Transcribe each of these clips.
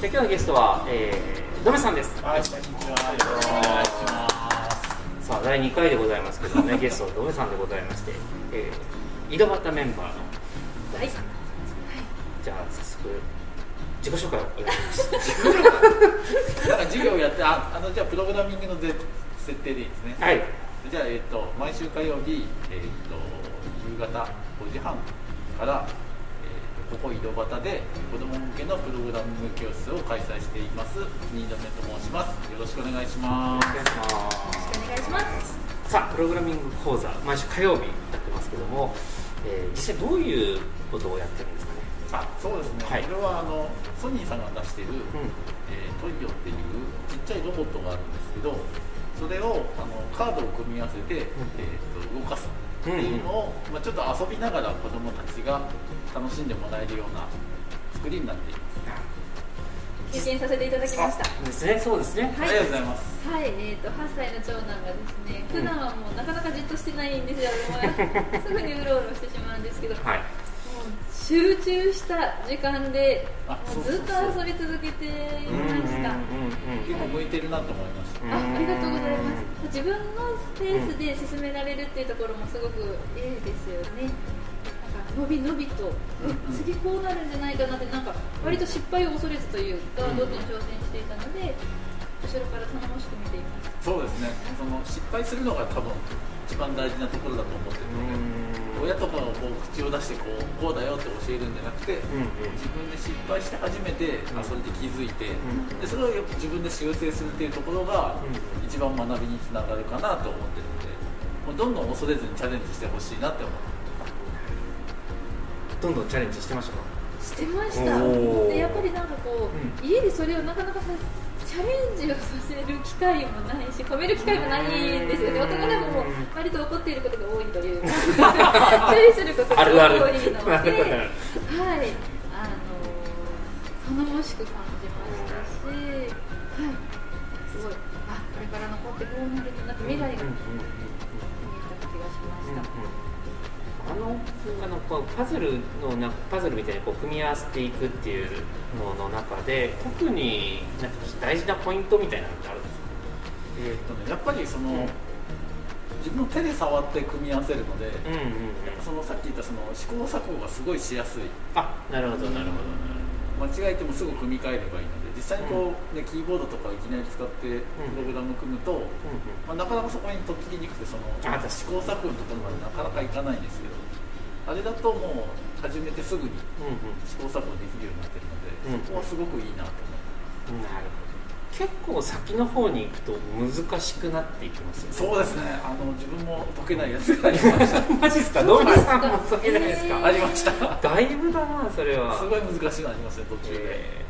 で今日のゲストは、えー、ドメさんです。はい、こんにちは。よろしくお願いします。さあ第2回でございますけどね、ゲストはドメさんでございまして、えー、井戸端メンバーのはい。じゃあ早速自己紹介をお願いします。なんか授業やって、あ、あのじゃあプログラミングのぜ設定でいいですね。はい。じゃあえっと毎週火曜日えっと夕方5時半から。ここ井戸端で子ども向けのプログラミング教室を開催しています新田目と申しますよろしくお願いしますお願いします。お願いします。さあプログラミング講座毎週火曜日やってますけども、えー、実際どういうことをやってるんですかね？あそうですね、はいこれはあのソニーさんが出している、うん。えートリオっていうちっちゃいロボットがあるんですけどそれをあのカードを組み合わせて、えー、と動かすっていうのを、まあ、ちょっと遊びながら子どもたちが楽しんでもらえるような作りになっています、経験させていただきました。ですね。そうですね。はいありがとうございますはい、えっ、と8歳の長男がですね、普段はもうなかなかじっとしてないんですよ。もう すぐにうろうろしてしまうんですけど、もはい。う集中した時間でずっと遊び続けていました。結構向いてるなと思いました、あありがとうございうんます。自分のペースで進められるっていうところもすごくいいですよね。なんか伸び伸びと、次こうなるんじゃないかなってなんか割と失敗を恐れずというか、うんどんどん挑戦していたので後ろから頼もしく見ています。そうですねその失敗するのが多分一番大事なところだと思ってるので、親とかがこう口を出してこうこうだよって教えるんじゃなくて、うんうん。自分で失敗して初めて、あそれで気づいて、ん。でそれをやっぱ自分で修正するっていうところが、うん。一番学びにつながるかなと思ってるのでもうどんどん恐れずにチャレンジしてほしいなって思ってどんどんチャレンジしてましたか？してました。やっぱりなんかこう、家でそれをなかなかさチャレンジをさせる機会もないし褒める機会もないんですよね。男でも割と怒っていることが多いというか 注意することが。多いのではいあの頼もしく感じましたし、はい、すごいあこれから残ってこうなるとなんか未来が見えた気がしました、あのあのこうパズルのなパズルみたいにこう組み合わせていくっていうのの中で特になんか大事なポイントみたいなのってあるんですか？えーっとね、やっぱりその、うん。自分の手で触って組み合わせるので、うんうんうん。そのさっき言ったその試行錯誤がすごいしやすい。あ、なるほどなるほど。間違えてもすぐ組み替えればいいので実際にこう、ね、キーボードとかいきなり使ってプログラム組むと、まあ、なかなかそこにとっつきにくくてその試行錯誤のところまでなかなかいかないんですけどあれだともう始めてすぐにうんうん試行錯誤できるようになってるので、うんそこはすごくいいなと思ってうん。なるほど。結構先の方に行くと難しくなっていきますよね。そうですねあの自分も解けないやつがありました マジですか？ノリさんもそうじゃないですか？えーありましたすだいぶだなそれは。ごい難しいのありますね途中で、えー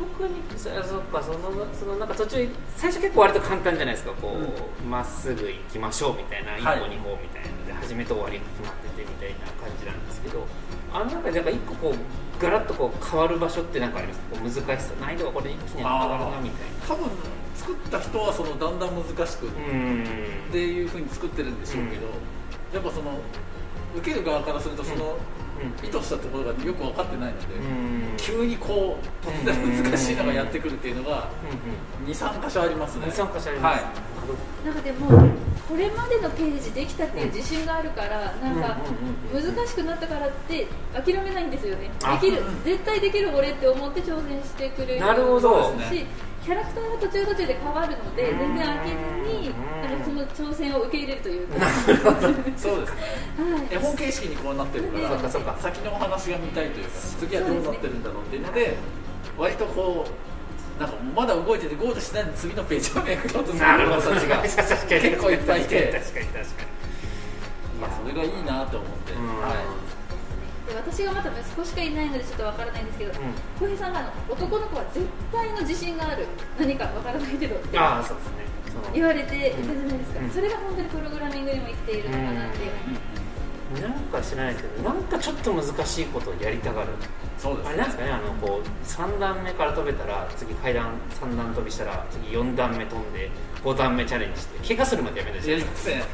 特にそそっかそのそのなんか途中最初結構割と簡単じゃないですかこうま、っすぐ行きましょうみたいな一はい歩二歩みたい始めと終わりが決まっててみたいな感じなんですけどあの中でなんか一個こうガラッとこう変わる場所ってなんかあります？かこう難しさ。難易度がこれ一気に上がるなみたいな。多分作った人はそのだんだん難しくっていうふうに作ってるんでしょうけど、やっぱその受ける側からするとその、意図したところがよく分かってないので、うん。急にこう突然難しいのがやってくるっていうのが23箇所ありますね。二三箇所あります、はい。なんかでもこれまでのページできたっていう自信があるからなんか難しくなったからって諦めないんですよね。あできる絶対できる俺って思って挑戦してくれるなるほど。ねしキャラクターが途中途中で変わるのでうん。全然飽きずにうんなんかその挑戦を受け入れるというか。そうですね。はい。絵本形式にこうなってるからそっかそっか。先のお話が見たいというか次はどうなってるんだろうっていうので割とこうなんかまだ動いててゴールしないのに次のページをめくろうとする。なるほど子たちが確かに結構いっぱいいて。確かに確かにまあそれがいいなと思って、うん。はい。で私がまだ息子しかいないのでちょっとわからないんですけどうん。浩平さんがあの男の子は絶対の自信がある何かわからないけどってああそうですね。言われていたじゃないですか、うん。それが本当にプログラミングにも生きているのかなっていう、なんか知らないですけどなんかちょっと難しいことをやりたがる。そうですあれなんですかねあのこう3段目から飛べたら次階段3段飛びしたら次4段目飛んで5段目チャレンジして怪我するまでやめないやりませんはい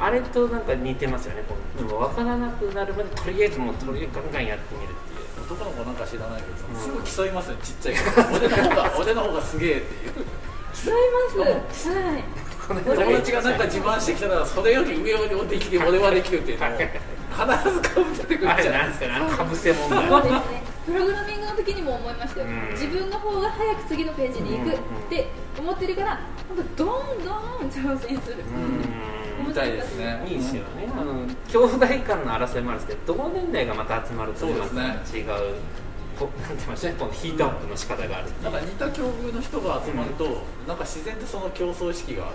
あれとなんか似てますよねこうでも分からなくなるまでとりあえずもうとりあえずガンガンやってみるっていう男の子なんか知らないけどうんすぐ競いますよちっちゃい子俺の方が俺の方がすげえっていう競いますはい友達がなんか自慢してきたらそれより上をできて俺はできるっていうのを必ずかぶせてくるじゃなんですかかぶせ問題そうですね。プログラミングの時にも思いましたよ、うん。自分の方が早く次のページに行くって思ってるからなんかどんどん挑戦する、うん。みたいですね。いいですよね、あの兄弟間の争いもあるん。ですけど同年代がまた集まるとそうですねまた違うこなんて言いましたねこのヒートアップの仕方があるなんか似た境遇の人が集まると、なんか自然とその競争意識が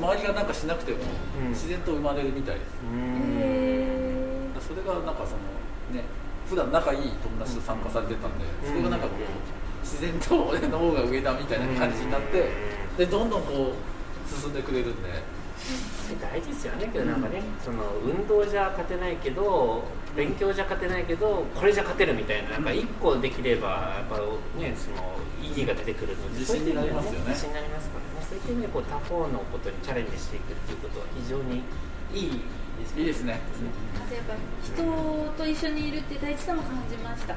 周りがなんかしなくてもうん。自然と生まれるみたいです、うん。へそれがなんかそのね普段仲いい友達と参加されてたんで、それがなんかこう自然と俺の方が上だみたいな感じになって、でどんどんこう進んでくれるんで。大事ですよねけどなんかね、その運動じゃ勝てないけど勉強じゃ勝てないけどこれじゃ勝てるみたいななんか一個できればやっぱねその意義が出てくるので自信になりますよね。自信になりますからね。そういった意味でこう他方のことにチャレンジしていくっていうことは非常にいいですいいですね。あとやっぱ人と一緒にいるって大事さも感じました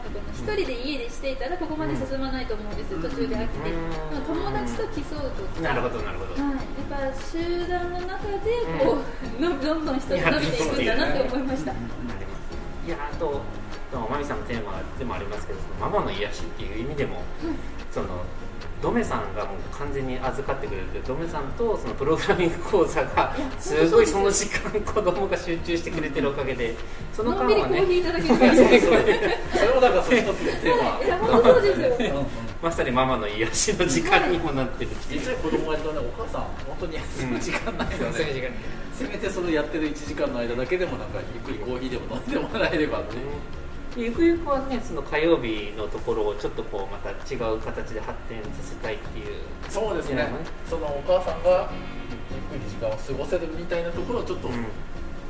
なんかこの一人で家でしていたらここまで進まないと思うんですよ、途中で飽きて、うん。友達と競うとか。なるほどなるほど、はい、やっぱ集団の中でこう、どん。どんどん人が伸びていくんだなって思いました、ありますいやあとマミさんのテーマでもありますけどそのママの癒しっていう意味でも、そのドメさんがもう完全に預かってくれる。ってドメさんとそのプログラミング講座がすごいその時間子供が集中してくれてるおかげでそののんびり間はねコーヒーいただける感じですそれもなんかその一つのテーマいや本当そうで。すようんうんまさにママの癒しの時間にもなってる。っていう小さい子供がいるとねお母さん本当に休む時間ない。ので、そういう時間せめてそのやってる1時間の間だけでもなんかゆっくりコーヒーでも飲んでもらえればっていうでゆくゆくはねその火曜日のところをちょっとこうまた違う形で発展させたいっていう。そうですね。いやそのお母さんがゆっくり時間を過ごせるみたいなところをちょっとうん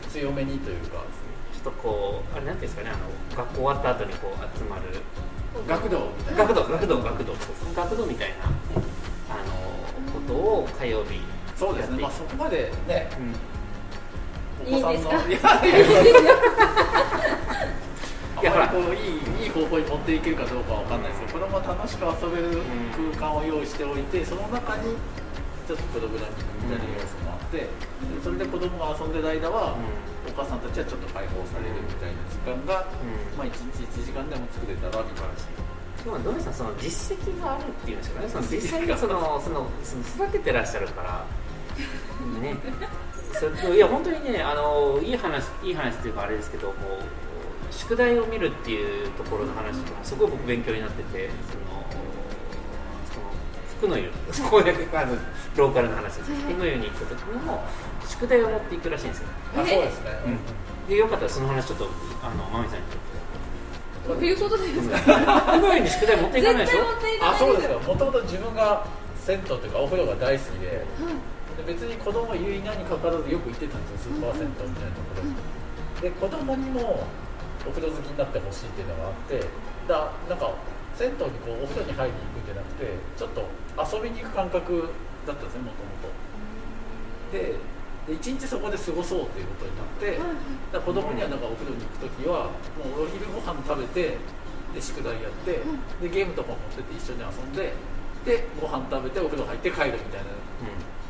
強めにというか、ちょっとこうあれなんていうんですかねあの学校終わった後にこう集まる。学童みたいな。学童学童学童学童みたいなあのことを火曜日そうですね、まあ、そこまでね。うん。お子さんの。いいんですいや いやこういいいい方向に持っていけるかどうかわかんないですけど、子供が楽しく遊べる空間を用意しておいて、その中にちょっとプログラミングみたいな要素もあって、でそれで子供が遊んでる間は、お母さんたちはちょっと解放されるみたいな時間が、うん。まあ、1日1時間でも作れたらみたいな。でもドメさんその実績があるっていうんですかね。その実際にそのそのその育ててらっしゃるからねいや本当にねあのいい話いい話っていうかあれですけどもう宿題を見るっていうところの話とかもすごい僕勉強になっててそのその服の湯こういうあのローカルな話です。服の湯に行った時にも宿題を持っていくらしいんですよ。あそうですね、でよかったらその話ちょっとあのマミさんにどういうことですか？服の湯に宿題持っていかないでしょ絶対持っていかないあそうですかもともと自分が銭湯というかお風呂が大好きではい。で別に子供言いなにかかわらずよく行ってたんですよ。スーパー銭湯みたいなところにで子供にもお風呂好きになってほしいっていうのがあってだなんか銭湯にこうお風呂に入りに行くんじゃなくてちょっと遊びに行く感覚だったんですねもともと。でで一日そこで過ごそうっていうことになって、だ子供にはなんかお風呂に行く時はもうお昼ご飯食べてで宿題やって、でゲームとか持ってって一緒に遊んででご飯食べてお風呂入って帰るみたいな。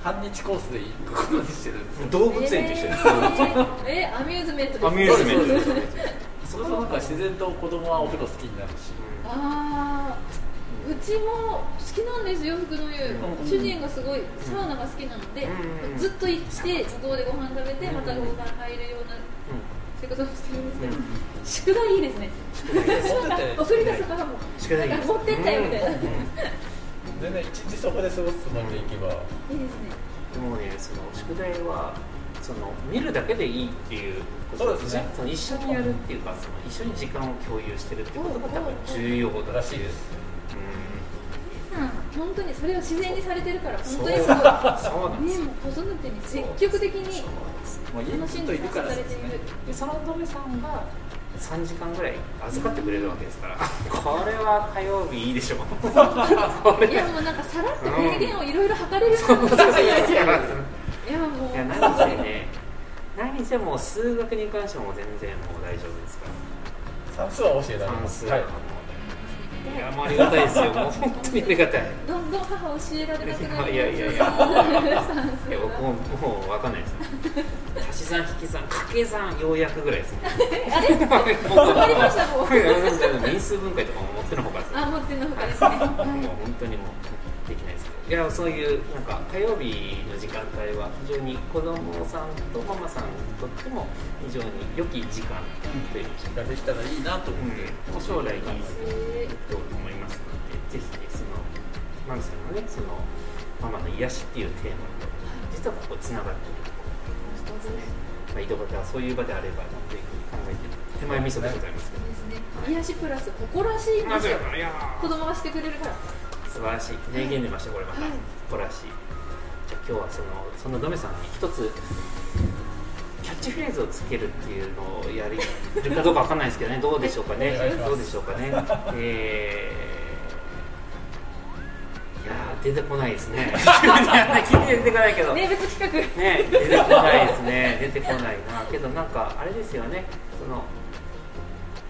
半日コースで行くことにしてる動物園と一緒です、えー、アミューズメントですアミューズメントそうそうなんか自然と子供はお風呂好きになるし。ああうちも好きなんですよ福の湯、うん。主人がすごいサウナが好きなので、うん。ずっと行って向こうでご飯食べて、うん。またご飯入るような仕事をしてるんですけど、うん。宿題いいですね。持ってて送り出すからも宿題。いいなんか持ってったよみたいな、全然一日そこで過ごすつもりで行けば。ですね。もうねその宿題はその見るだけでいいっていうことそうですね。その一緒にやるっていうかその一緒に時間を共有してるってことが多分重要だらしいですうん。皆さん本当にそれを自然にされてるから本当にすごいそうなんですよ。ねもう子育てに積極的にもう家にずっといる。からでそのドメさんが3時間ぐらい預かってくれるわけですからこれは火曜日いいでしょこれいやもうなんかさらっと名言をいろいろ測れるよそううなそうそういいやもういや何せね 何せもう数学に関しても全然もう大丈夫ですから。算数は教えられ算ます。はい数はもう、い、やもうありがたいですよ。もう本当にありがたい。どんどん母教えられなくなるいやいやいや。算数。いや僕ももう分かんないです。足し算引き算掛け算ようやくぐらいですね あれ？わかりましたもう。因数分解とかも持ってのほかですあ持ってのほかですね。もうは本当にもういやそういうなんか火曜日の時間帯は非常に子供さんとママさんにとっても非常に良き時間というか、ができたらいいなと思って、うん、将来にいと思いますのでぜひねそのマミさんのねそのママの癒しっていうテーマ。と実はここつながっているところですね、まあ、井戸端はそういう場であればなというふうに考えている手前味噌でございますけど。ね癒しプラス誇らしいん。で子供がしてくれるから素晴らしい。名言出ましたこれまた。はい誇らしい。じゃあ今日はそのそのドメさんに一つキャッチフレーズをつけるっていうのをやるかどうかわかんないですけどね。どうでしょうかね。どうでしょうかね。えーいやー出てこないですね。聞いて出てこないけど名物企画。ね出てこないですね。出てこないな。けどなんかあれですよね。その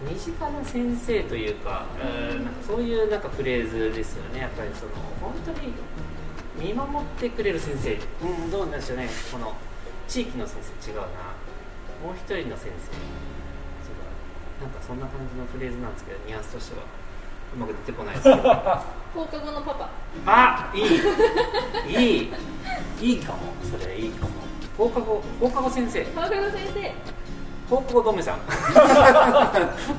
身近な先生というか,、うん、なんかそういうなんかフレーズですよね。やっぱりその本当に見守ってくれる先生。うん。どうなんでしょうね。この地域の先生違うな。もう一人の先生。なんかそんな感じのフレーズなんですけどニュアンスとしては。うまく出てこないですけど。放課後のパパ。あいい。いい。いいかも。それいいかも。放課後放課後先生。放課後先生放課後ドメさん。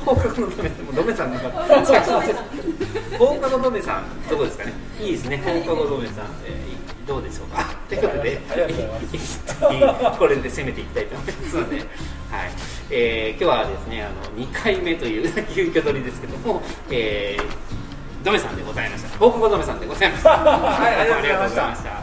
放課後のドメもうドメさんなんか放課後ドメさん。放課後ドメさんどこですかね。いいですね。放課後ドメさん、えーいどうでしょうか。ということでこれで攻めていきたいと思いますので、はい。えー今日はですねあの2回目という 急遽取りですけども、えードメさんでございました。放課後ドメさんでございました。はいありがとうございました